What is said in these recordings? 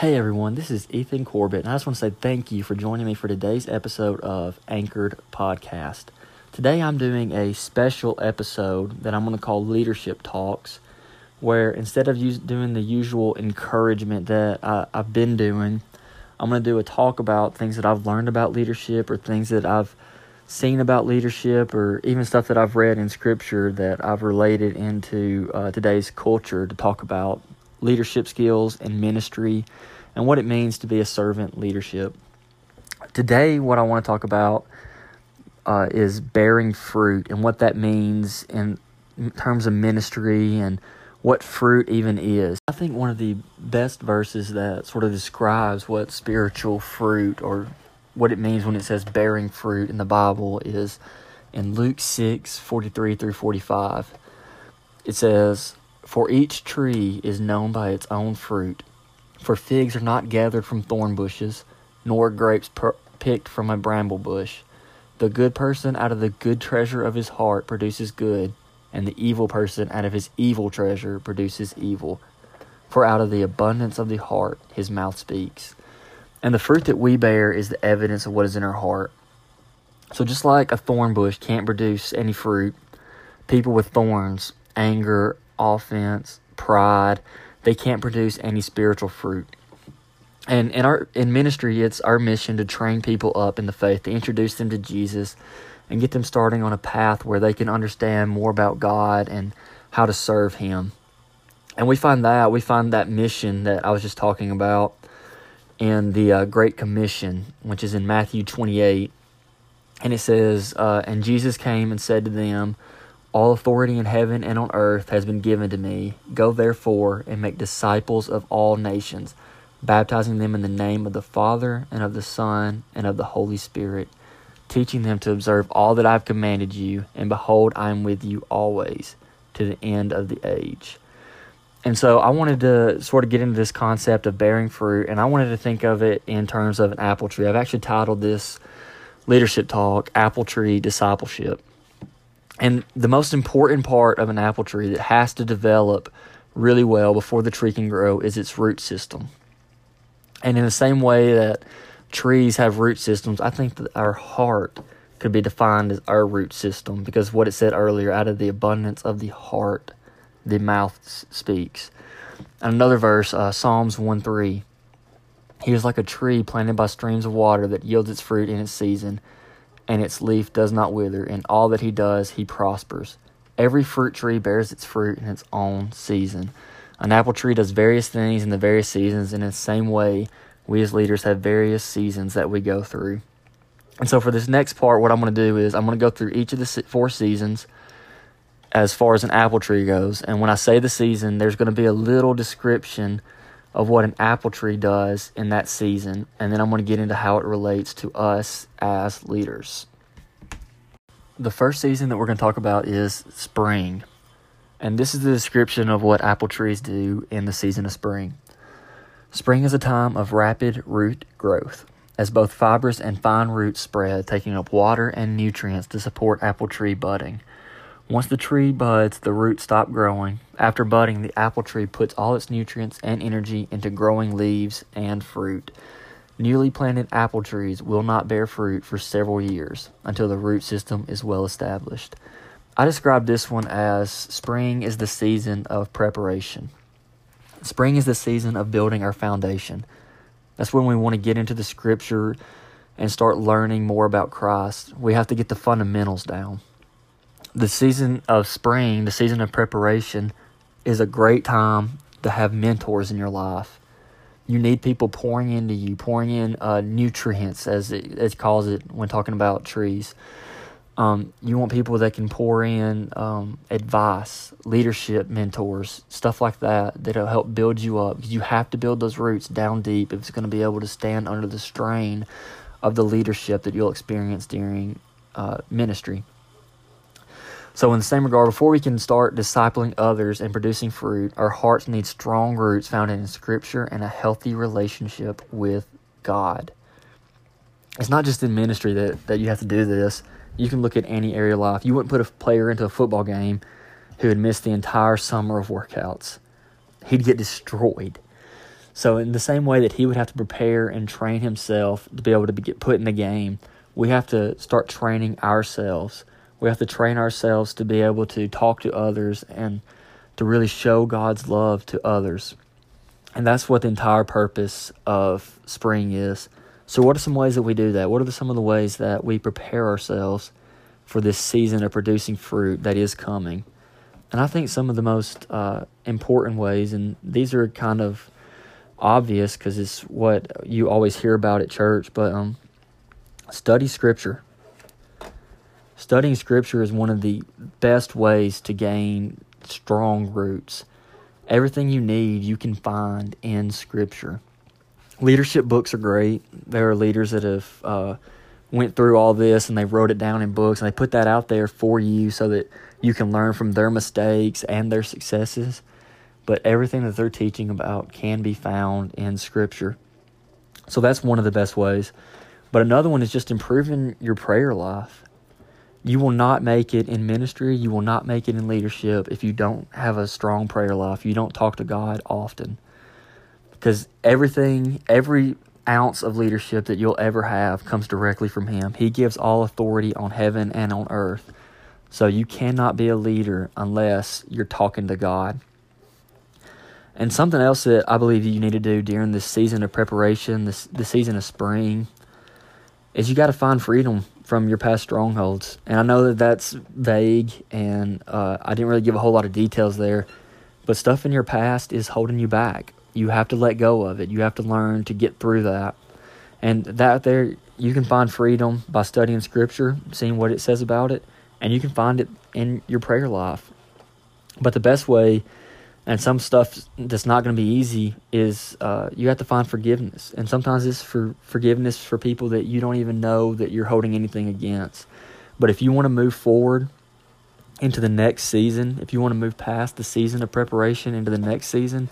Hey everyone, this is Ethan Corbett, and I just want to say thank you for joining me for today's episode of Anchored Podcast. Today I'm doing a special episode that I'm going to call Leadership Talks, where instead of doing the usual encouragement that I, I've been doing, I'm going to do a talk about things that I've learned about leadership or things that I've seen about leadership or even stuff that I've read in scripture that I've related into uh, today's culture to talk about leadership skills and ministry and what it means to be a servant leadership. Today, what I want to talk about uh, is bearing fruit and what that means in terms of ministry and what fruit even is. I think one of the best verses that sort of describes what spiritual fruit or what it means when it says bearing fruit in the Bible is in Luke 6 43 through 45. It says, For each tree is known by its own fruit. For figs are not gathered from thorn bushes, nor grapes per- picked from a bramble bush. The good person out of the good treasure of his heart produces good, and the evil person out of his evil treasure produces evil. For out of the abundance of the heart his mouth speaks. And the fruit that we bear is the evidence of what is in our heart. So just like a thorn bush can't produce any fruit, people with thorns, anger, offense, pride, they can't produce any spiritual fruit. And in our in ministry, it's our mission to train people up in the faith, to introduce them to Jesus, and get them starting on a path where they can understand more about God and how to serve Him. And we find that we find that mission that I was just talking about in the uh, Great Commission, which is in Matthew 28, and it says, uh, "And Jesus came and said to them." All authority in heaven and on earth has been given to me. Go therefore and make disciples of all nations, baptizing them in the name of the Father and of the Son and of the Holy Spirit, teaching them to observe all that I have commanded you. And behold, I am with you always to the end of the age. And so I wanted to sort of get into this concept of bearing fruit, and I wanted to think of it in terms of an apple tree. I've actually titled this leadership talk Apple Tree Discipleship. And the most important part of an apple tree that has to develop really well before the tree can grow is its root system. And in the same way that trees have root systems, I think that our heart could be defined as our root system because what it said earlier out of the abundance of the heart, the mouth speaks. And another verse, uh, Psalms 1 3. He is like a tree planted by streams of water that yields its fruit in its season and its leaf does not wither. In all that he does, he prospers. Every fruit tree bears its fruit in its own season. An apple tree does various things in the various seasons, and in the same way, we as leaders have various seasons that we go through. And so, for this next part, what I'm going to do is I'm going to go through each of the four seasons as far as an apple tree goes. And when I say the season, there's going to be a little description of what an apple tree does in that season, and then I'm going to get into how it relates to us as leaders. The first season that we're going to talk about is spring, and this is the description of what apple trees do in the season of spring. Spring is a time of rapid root growth, as both fibrous and fine roots spread, taking up water and nutrients to support apple tree budding. Once the tree buds, the roots stop growing. After budding, the apple tree puts all its nutrients and energy into growing leaves and fruit. Newly planted apple trees will not bear fruit for several years until the root system is well established. I describe this one as spring is the season of preparation. Spring is the season of building our foundation. That's when we want to get into the scripture and start learning more about Christ. We have to get the fundamentals down the season of spring, the season of preparation, is a great time to have mentors in your life. You need people pouring into you, pouring in uh, nutrients, as it, it calls it when talking about trees. Um, you want people that can pour in um, advice, leadership mentors, stuff like that that'll help build you up. You have to build those roots down deep if it's going to be able to stand under the strain of the leadership that you'll experience during uh, ministry. So, in the same regard, before we can start discipling others and producing fruit, our hearts need strong roots found in Scripture and a healthy relationship with God. It's not just in ministry that, that you have to do this. You can look at any area of life. You wouldn't put a player into a football game who had missed the entire summer of workouts, he'd get destroyed. So, in the same way that he would have to prepare and train himself to be able to be, get put in the game, we have to start training ourselves. We have to train ourselves to be able to talk to others and to really show God's love to others. And that's what the entire purpose of spring is. So, what are some ways that we do that? What are some of the ways that we prepare ourselves for this season of producing fruit that is coming? And I think some of the most uh, important ways, and these are kind of obvious because it's what you always hear about at church, but um, study Scripture. Studying Scripture is one of the best ways to gain strong roots. Everything you need, you can find in Scripture. Leadership books are great. There are leaders that have uh, went through all this and they wrote it down in books and they put that out there for you so that you can learn from their mistakes and their successes but everything that they're teaching about can be found in Scripture. So that's one of the best ways. But another one is just improving your prayer life. You will not make it in ministry, you will not make it in leadership if you don't have a strong prayer life. You don't talk to God often. Because everything, every ounce of leadership that you'll ever have comes directly from Him. He gives all authority on heaven and on earth. So you cannot be a leader unless you're talking to God. And something else that I believe you need to do during this season of preparation, this the season of spring, is you got to find freedom from your past strongholds. And I know that that's vague, and uh, I didn't really give a whole lot of details there. But stuff in your past is holding you back. You have to let go of it. You have to learn to get through that. And that there, you can find freedom by studying Scripture, seeing what it says about it, and you can find it in your prayer life. But the best way and some stuff that's not going to be easy is uh, you have to find forgiveness. And sometimes it's for forgiveness for people that you don't even know that you're holding anything against. But if you want to move forward into the next season if you want to move past the season of preparation into the next season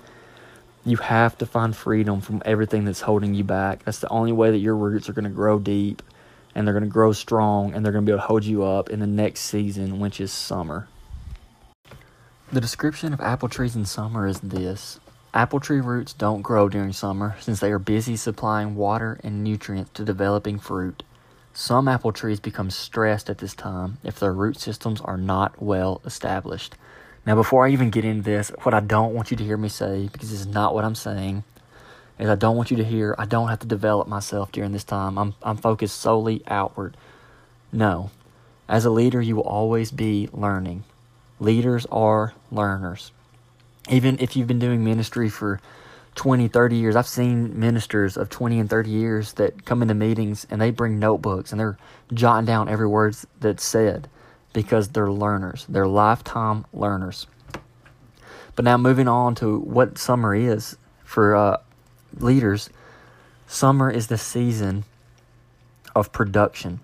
you have to find freedom from everything that's holding you back. That's the only way that your roots are going to grow deep and they're going to grow strong and they're going to be able to hold you up in the next season which is summer the description of apple trees in summer is this Apple tree roots don't grow during summer since they are busy supplying water and nutrients to developing fruit. Some apple trees become stressed at this time if their root systems are not well established. Now, before I even get into this, what I don't want you to hear me say, because this is not what I'm saying, is I don't want you to hear I don't have to develop myself during this time. I'm, I'm focused solely outward. No. As a leader, you will always be learning. Leaders are learners. Even if you've been doing ministry for 20, 30 years, I've seen ministers of 20 and 30 years that come into meetings and they bring notebooks and they're jotting down every word that's said because they're learners. They're lifetime learners. But now moving on to what summer is for uh, leaders, summer is the season of production.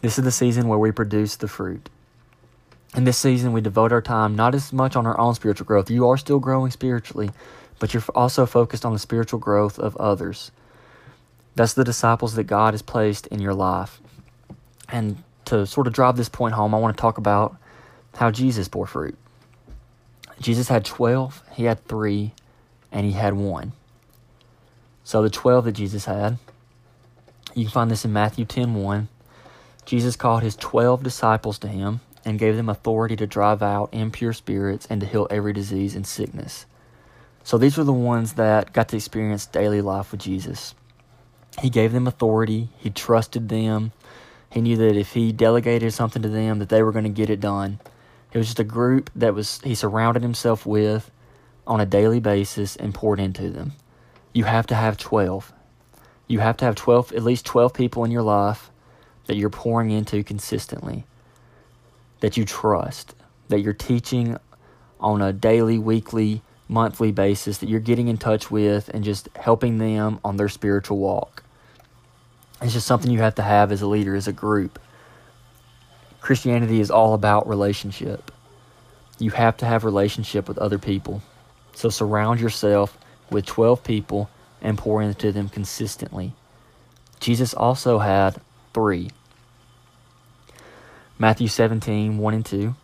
This is the season where we produce the fruit. In this season, we devote our time not as much on our own spiritual growth. You are still growing spiritually, but you're also focused on the spiritual growth of others. That's the disciples that God has placed in your life. And to sort of drive this point home, I want to talk about how Jesus bore fruit. Jesus had 12, he had 3, and he had 1. So the 12 that Jesus had, you can find this in Matthew 10 1. Jesus called his 12 disciples to him and gave them authority to drive out impure spirits and to heal every disease and sickness. So these were the ones that got to experience daily life with Jesus. He gave them authority, he trusted them. He knew that if he delegated something to them that they were going to get it done. It was just a group that was he surrounded himself with on a daily basis and poured into them. You have to have 12. You have to have 12 at least 12 people in your life that you're pouring into consistently that you trust, that you're teaching on a daily, weekly, monthly basis, that you're getting in touch with and just helping them on their spiritual walk. It's just something you have to have as a leader, as a group. Christianity is all about relationship. You have to have relationship with other people. So surround yourself with 12 people and pour into them consistently. Jesus also had three. Matthew 17, 1 and 2.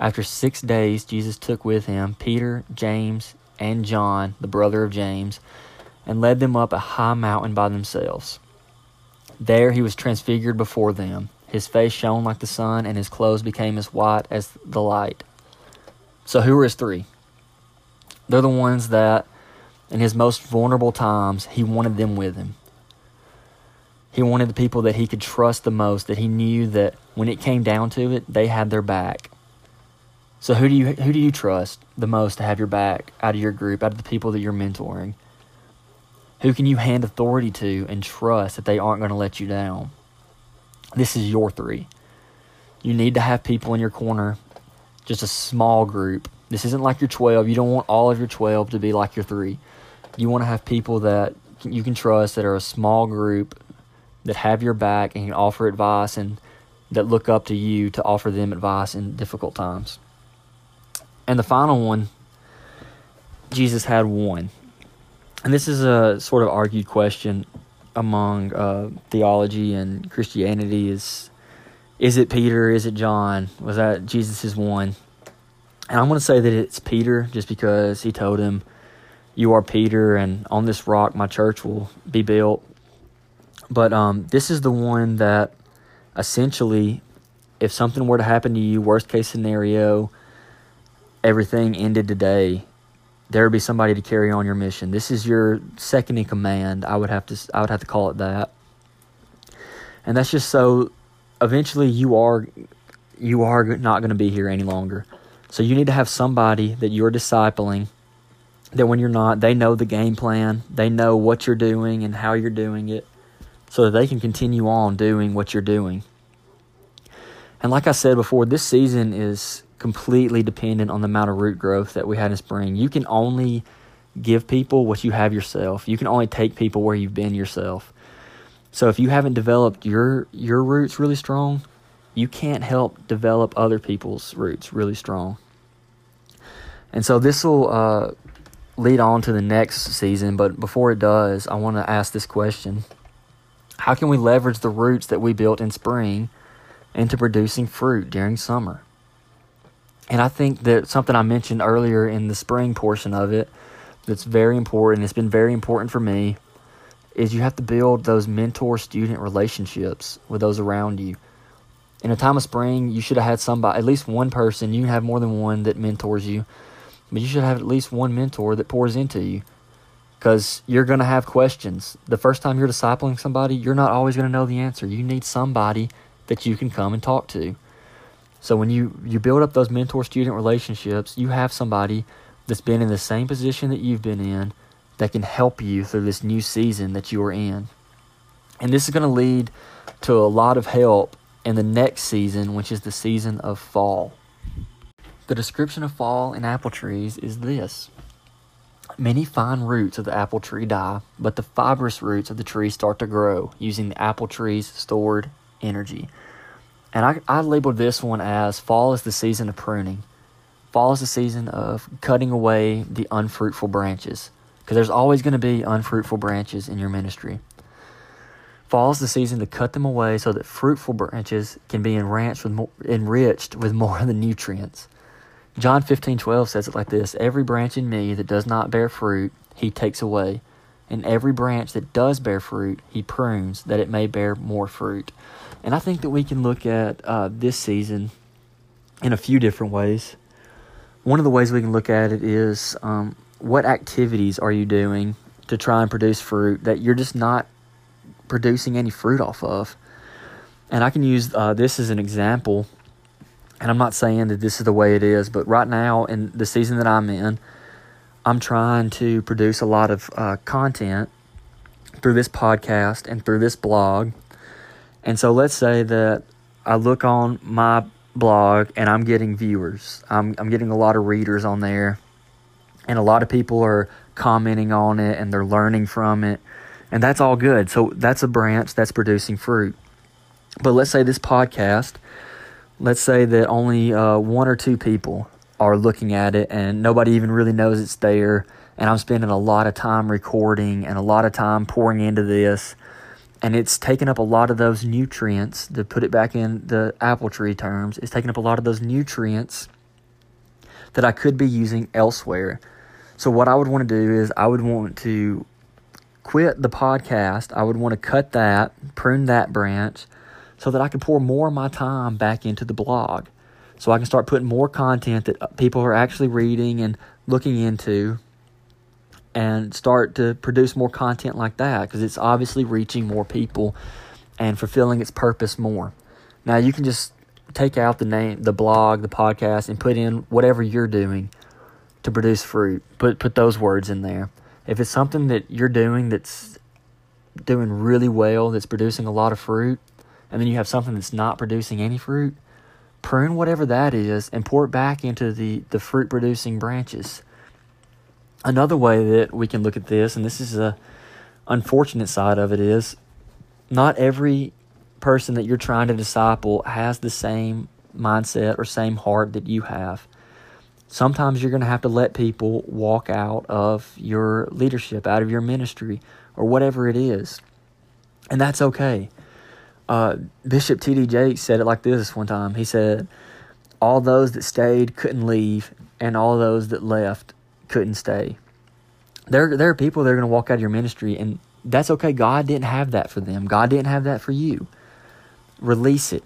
After six days, Jesus took with him Peter, James, and John, the brother of James, and led them up a high mountain by themselves. There he was transfigured before them. His face shone like the sun, and his clothes became as white as the light. So, who are his three? They're the ones that, in his most vulnerable times, he wanted them with him. He wanted the people that he could trust the most, that he knew that when it came down to it, they had their back. So who do you who do you trust the most to have your back out of your group, out of the people that you're mentoring? Who can you hand authority to and trust that they aren't going to let you down? This is your three. You need to have people in your corner, just a small group. This isn't like your 12. You don't want all of your 12 to be like your three. You want to have people that you can trust that are a small group that have your back and can offer advice and that look up to you to offer them advice in difficult times. And the final one, Jesus had one. And this is a sort of argued question among uh, theology and Christianity is is it Peter? Is it John? Was that Jesus' one? And I'm going to say that it's Peter just because he told him, You are Peter, and on this rock my church will be built. But um, this is the one that essentially, if something were to happen to you, worst case scenario, everything ended today, there would be somebody to carry on your mission. This is your second in command. I would have to I would have to call it that. And that's just so eventually you are you are not going to be here any longer. So you need to have somebody that you're discipling that when you're not, they know the game plan, they know what you're doing and how you're doing it so that they can continue on doing what you're doing. And like I said before, this season is completely dependent on the amount of root growth that we had in spring. You can only give people what you have yourself. You can only take people where you've been yourself. So if you haven't developed your your roots really strong, you can't help develop other people's roots really strong. And so this will uh, lead on to the next season, but before it does, I want to ask this question. How can we leverage the roots that we built in spring into producing fruit during summer? And I think that something I mentioned earlier in the spring portion of it that's very important, it's been very important for me, is you have to build those mentor student relationships with those around you. In a time of spring, you should have had somebody, at least one person, you have more than one that mentors you, but you should have at least one mentor that pours into you because you're going to have questions. The first time you're discipling somebody, you're not always going to know the answer. You need somebody that you can come and talk to. So when you, you build up those mentor student relationships, you have somebody that's been in the same position that you've been in that can help you through this new season that you are in. And this is going to lead to a lot of help in the next season, which is the season of fall. The description of fall in apple trees is this Many fine roots of the apple tree die, but the fibrous roots of the tree start to grow using the apple tree's stored energy. And I, I labeled this one as fall is the season of pruning. Fall is the season of cutting away the unfruitful branches. Because there's always going to be unfruitful branches in your ministry. Fall is the season to cut them away so that fruitful branches can be enriched with more, enriched with more of the nutrients. John 15, 12 says it like this Every branch in me that does not bear fruit, he takes away. And every branch that does bear fruit, he prunes that it may bear more fruit. And I think that we can look at uh, this season in a few different ways. One of the ways we can look at it is um, what activities are you doing to try and produce fruit that you're just not producing any fruit off of? And I can use uh, this as an example. And I'm not saying that this is the way it is, but right now in the season that I'm in, I'm trying to produce a lot of uh, content through this podcast and through this blog and so let's say that I look on my blog and I'm getting viewers. I'm I'm getting a lot of readers on there. And a lot of people are commenting on it and they're learning from it. And that's all good. So that's a branch that's producing fruit. But let's say this podcast, let's say that only uh, one or two people are looking at it and nobody even really knows it's there. And I'm spending a lot of time recording and a lot of time pouring into this and it's taken up a lot of those nutrients to put it back in the apple tree terms it's taken up a lot of those nutrients that i could be using elsewhere So, what I would want to do is I would want to quit the podcast. I would want to cut that, prune that branch, so that I can pour more of my time back into the blog. So I can start putting more content that uh, people are actually reading and looking into and start to produce more content like that because it's obviously reaching more people and fulfilling its purpose more. Now you can just take out the name, the blog, the podcast, and put in whatever you're doing to produce fruit. Put put those words in there. If it's something that you're doing that's doing really well, that's producing a lot of fruit, and then you have something that's not producing any fruit, prune whatever that is and pour it back into the, the fruit producing branches. Another way that we can look at this, and this is a unfortunate side of it, is not every person that you're trying to disciple has the same mindset or same heart that you have. Sometimes you're going to have to let people walk out of your leadership, out of your ministry, or whatever it is. And that's okay. Uh, Bishop T.D. Jakes said it like this one time. He said, All those that stayed couldn't leave, and all those that left couldn't stay. There, there are people that are going to walk out of your ministry, and that's okay. God didn't have that for them. God didn't have that for you. Release it.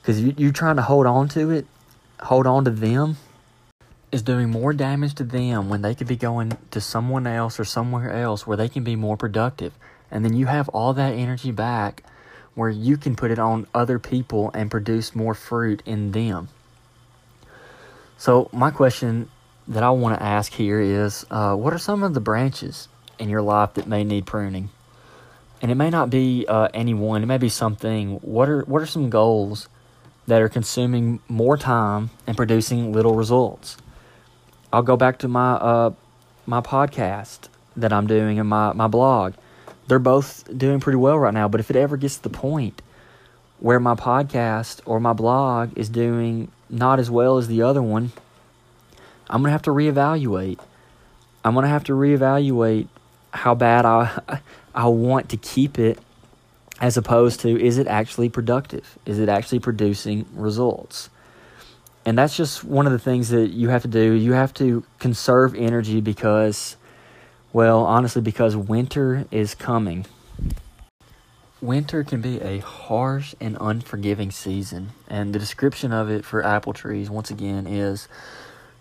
Because you, you're trying to hold on to it, hold on to them, is doing more damage to them when they could be going to someone else or somewhere else where they can be more productive. And then you have all that energy back where you can put it on other people and produce more fruit in them. So, my question that I want to ask here is uh, what are some of the branches in your life that may need pruning? And it may not be uh, any one, it may be something. What are, what are some goals that are consuming more time and producing little results? I'll go back to my, uh, my podcast that I'm doing and my, my blog. They're both doing pretty well right now, but if it ever gets to the point where my podcast or my blog is doing not as well as the other one, I'm going to have to reevaluate. I'm going to have to reevaluate how bad I I want to keep it as opposed to is it actually productive? Is it actually producing results? And that's just one of the things that you have to do. You have to conserve energy because well, honestly because winter is coming. Winter can be a harsh and unforgiving season, and the description of it for apple trees once again is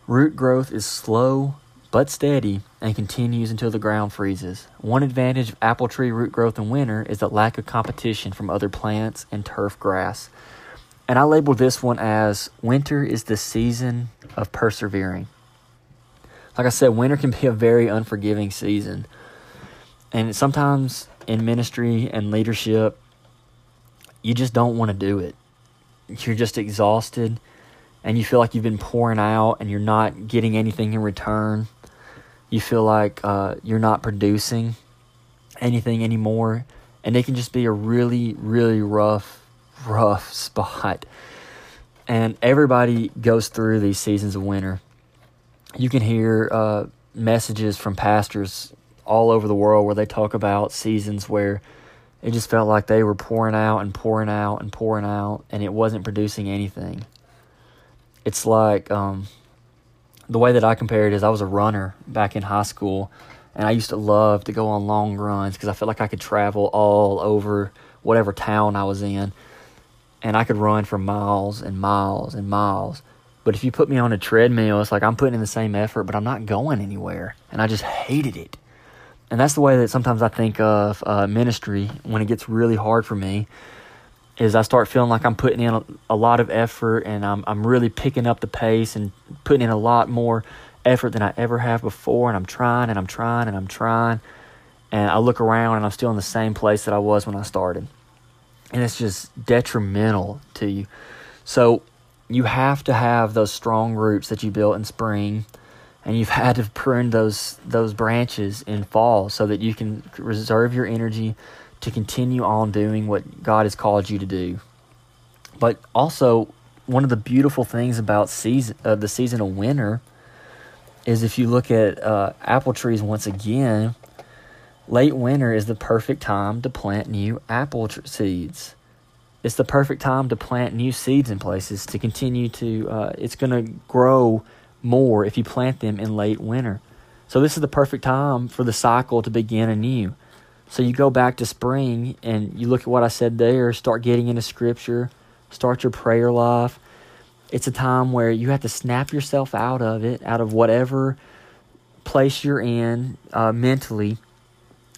Root growth is slow but steady and continues until the ground freezes. One advantage of apple tree root growth in winter is the lack of competition from other plants and turf grass. And I label this one as winter is the season of persevering. Like I said, winter can be a very unforgiving season. And sometimes in ministry and leadership, you just don't want to do it. You're just exhausted and you feel like you've been pouring out and you're not getting anything in return, you feel like uh, you're not producing anything anymore, and it can just be a really, really rough, rough spot. And everybody goes through these seasons of winter. You can hear uh, messages from pastors all over the world where they talk about seasons where it just felt like they were pouring out and pouring out and pouring out, and it wasn't producing anything it's like um, the way that I compare it is I was a runner back in high school, and I used to love to go on long runs because I felt like I could travel all over whatever town I was in, and I could run for miles and miles and miles. But if you put me on a treadmill, it's like I'm putting in the same effort, but I'm not going anywhere, and I just hated it. And that's the way that sometimes I think of uh, ministry when it gets really hard for me is I start feeling like I'm putting in a, a, lot of effort and I'm I'm really picking up the pace and putting in a lot more effort than I ever have before and I'm trying and I'm trying and I'm trying and I look around and I'm still in the same place that I was when I started. And it's just detrimental to you. So you have to have those strong roots that you built in spring and you've had to prune those those branches in fall so that you can reserve your energy to continue on doing what God has called you to do. But also, one of the beautiful things about season uh, the season of winter is if you look at uh, apple trees once again, late winter is the perfect time to plant new apple tr- seeds. It's the perfect time to plant new seeds in places to continue to. Uh, it's going to grow more if you plant them in late winter. So this is the perfect time for the cycle to begin anew. So you go back to spring and you look at what I said there, start getting into scripture, start your prayer life. It's a time where you have to snap yourself out of it, out of whatever place you're in uh, mentally,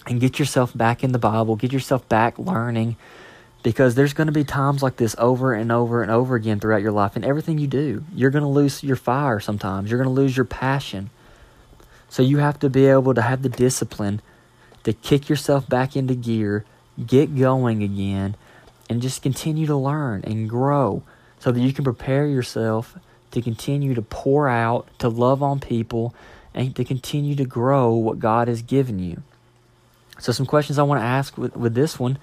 and get yourself back in the Bible, get yourself back learning, because there's going to be times like this over and over and over again throughout your life and everything you do. You're going to lose your fire sometimes, you're going to lose your passion. So you have to be able to have the discipline to kick yourself back into gear, get going again, and just continue to learn and grow so that you can prepare yourself to continue to pour out, to love on people, and to continue to grow what God has given you. So, some questions I want to ask with, with this one.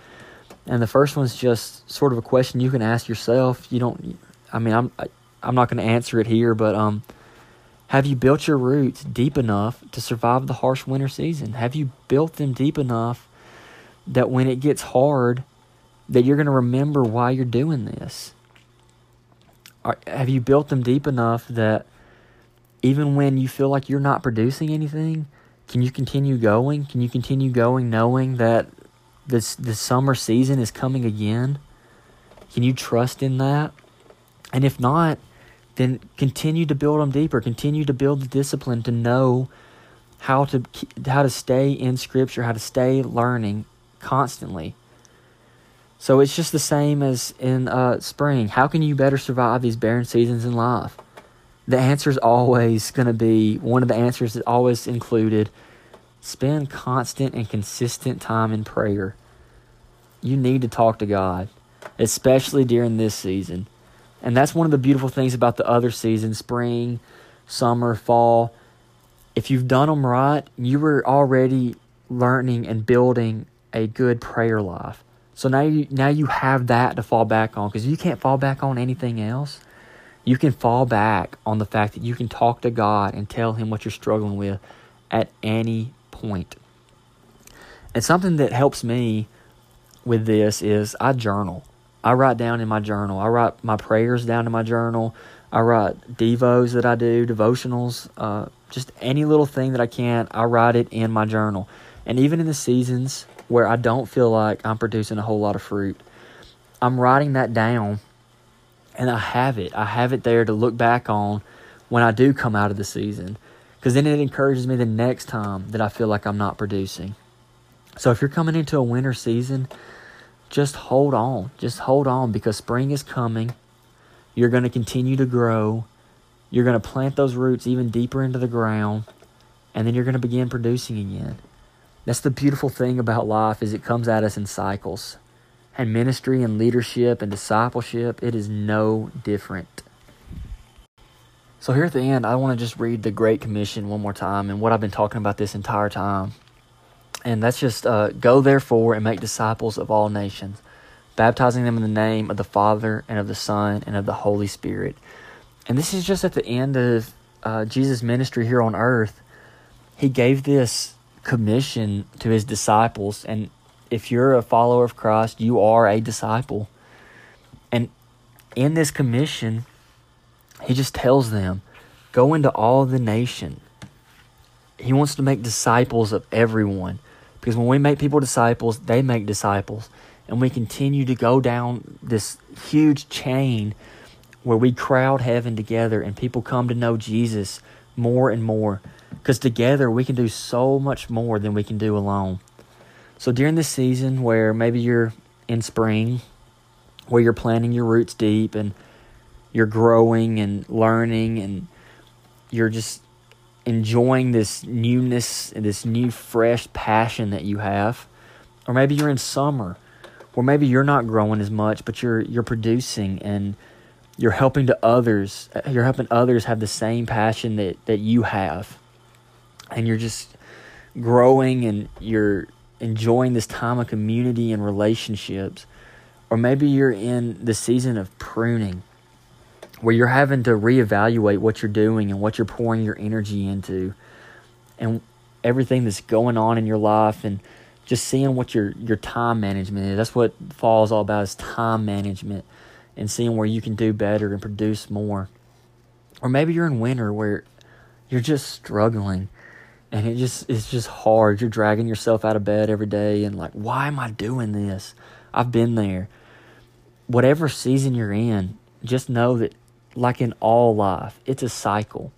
And the first one's just sort of a question you can ask yourself. You don't, I mean, I'm, I, am i am not going to answer it here, but um, have you built your roots deep enough to survive the harsh winter season? Have you built them deep enough that when it gets hard, that you're going to remember why you're doing this? Are, have you built them deep enough that even when you feel like you're not producing anything, can you continue going? Can you continue going knowing that this the summer season is coming again? Can you trust in that? And if not, then continue to build them deeper. Continue to build the discipline to know how to how to stay in Scripture, how to stay learning constantly. So it's just the same as in uh, spring. How can you better survive these barren seasons in life? The answer is always going to be one of the answers is always included. Spend constant and consistent time in prayer. You need to talk to God, especially during this season. And that's one of the beautiful things about the other seasons spring, summer, fall. If you've done them right, you were already learning and building a good prayer life. So now you now you have that to fall back on because you can't fall back on anything else. You can fall back on the fact that you can talk to God and tell him what you're struggling with at any point. And something that helps me with this is I journal. I write down in my journal. I write my prayers down in my journal. I write devos that I do, devotionals, uh, just any little thing that I can. I write it in my journal. And even in the seasons where I don't feel like I'm producing a whole lot of fruit, I'm writing that down and I have it. I have it there to look back on when I do come out of the season. Because then it encourages me the next time that I feel like I'm not producing. So if you're coming into a winter season, just hold on. Just hold on because spring is coming. You're going to continue to grow. You're going to plant those roots even deeper into the ground and then you're going to begin producing again. That's the beautiful thing about life is it comes at us in cycles. And ministry and leadership and discipleship, it is no different. So here at the end, I want to just read the Great Commission one more time and what I've been talking about this entire time. And that's just uh, go therefore and make disciples of all nations, baptizing them in the name of the Father and of the Son and of the Holy Spirit. And this is just at the end of uh, Jesus' ministry here on earth. He gave this commission to his disciples. And if you're a follower of Christ, you are a disciple. And in this commission, he just tells them go into all the nation. He wants to make disciples of everyone. Because when we make people disciples, they make disciples. And we continue to go down this huge chain where we crowd heaven together and people come to know Jesus more and more. Because together we can do so much more than we can do alone. So during this season where maybe you're in spring, where you're planting your roots deep and you're growing and learning and you're just enjoying this newness and this new fresh passion that you have. Or maybe you're in summer or maybe you're not growing as much but you're you're producing and you're helping to others uh, you're helping others have the same passion that that you have. And you're just growing and you're enjoying this time of community and relationships. Or maybe you're in the season of pruning where you're having to reevaluate what you're doing and what you're pouring your energy into and everything that's going on in your life and just seeing what your your time management is. That's what fall is all about is time management and seeing where you can do better and produce more. Or maybe you're in winter where you're just struggling and it just it's just hard. You're dragging yourself out of bed every day and like, why am I doing this? I've been there. Whatever season you're in, just know that like in all life, it's a cycle.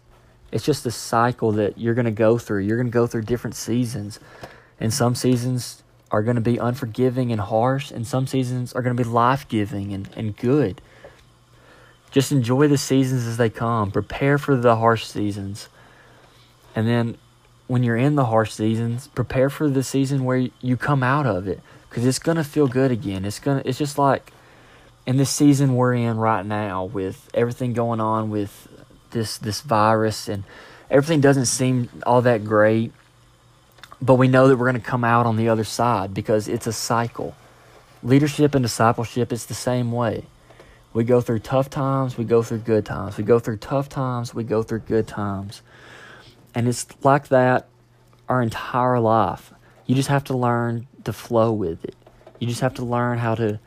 It's just a cycle that you're going to go through. You're going to go through different seasons. And some seasons are going to be unforgiving and harsh, and some seasons are going to be life giving and, and good. Just enjoy the seasons as they come. Prepare for the harsh seasons. And then when you're in the harsh seasons, prepare for the season where you come out of it because it's going to feel good again. It's going to it's just like in this season we're in right now with everything going on with this this virus and everything doesn't seem all that great. But we know that we're going to come out on the other side because it's a cycle. Leadership and discipleship is the same way. We go through tough times, we go through good times. We go through tough times, we go through good times. And it's like that our entire life. You just have to learn to flow with it. You just have to learn how to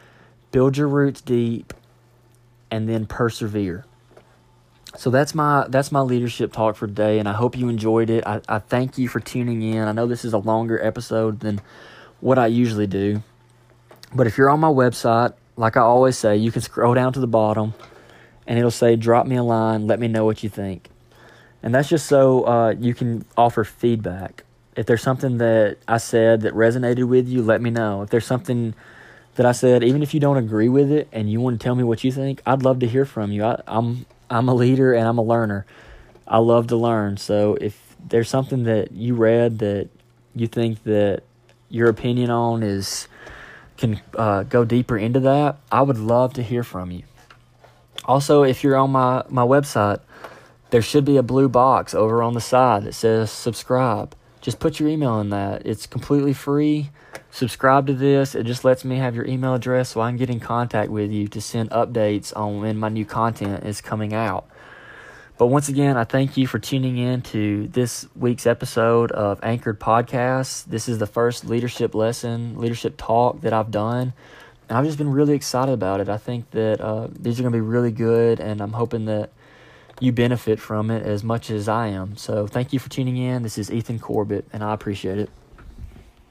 build your roots deep and then persevere. So that's my that's my leadership talk for today, and I hope you enjoyed it. I, I thank you for tuning in. I know this is a longer episode than what I usually do, but if you're on my website, like I always say, you can scroll down to the bottom, and it'll say "Drop me a line. Let me know what you think." And that's just so uh, you can offer feedback. If there's something that I said that resonated with you, let me know. If there's something that I said, even if you don't agree with it and you want to tell me what you think, I'd love to hear from you. I, I'm I'm a leader and I'm a learner. I love to learn. So if there's something that you read that you think that your opinion on is can uh, go deeper into that, I would love to hear from you. Also, if you're on my, my website, there should be a blue box over on the side that says subscribe. Just put your email in that. It's completely free. Subscribe to this. It just lets me have your email address so I can get in contact with you to send updates on when my new content is coming out. But once again, I thank you for tuning in to this week's episode of Anchored Podcasts. This is the first leadership lesson, leadership talk that I've done. And I've just been really excited about it. I think that uh, these are going to be really good, and I'm hoping that you benefit from it as much as I am. So thank you for tuning in. This is Ethan Corbett, and I appreciate it.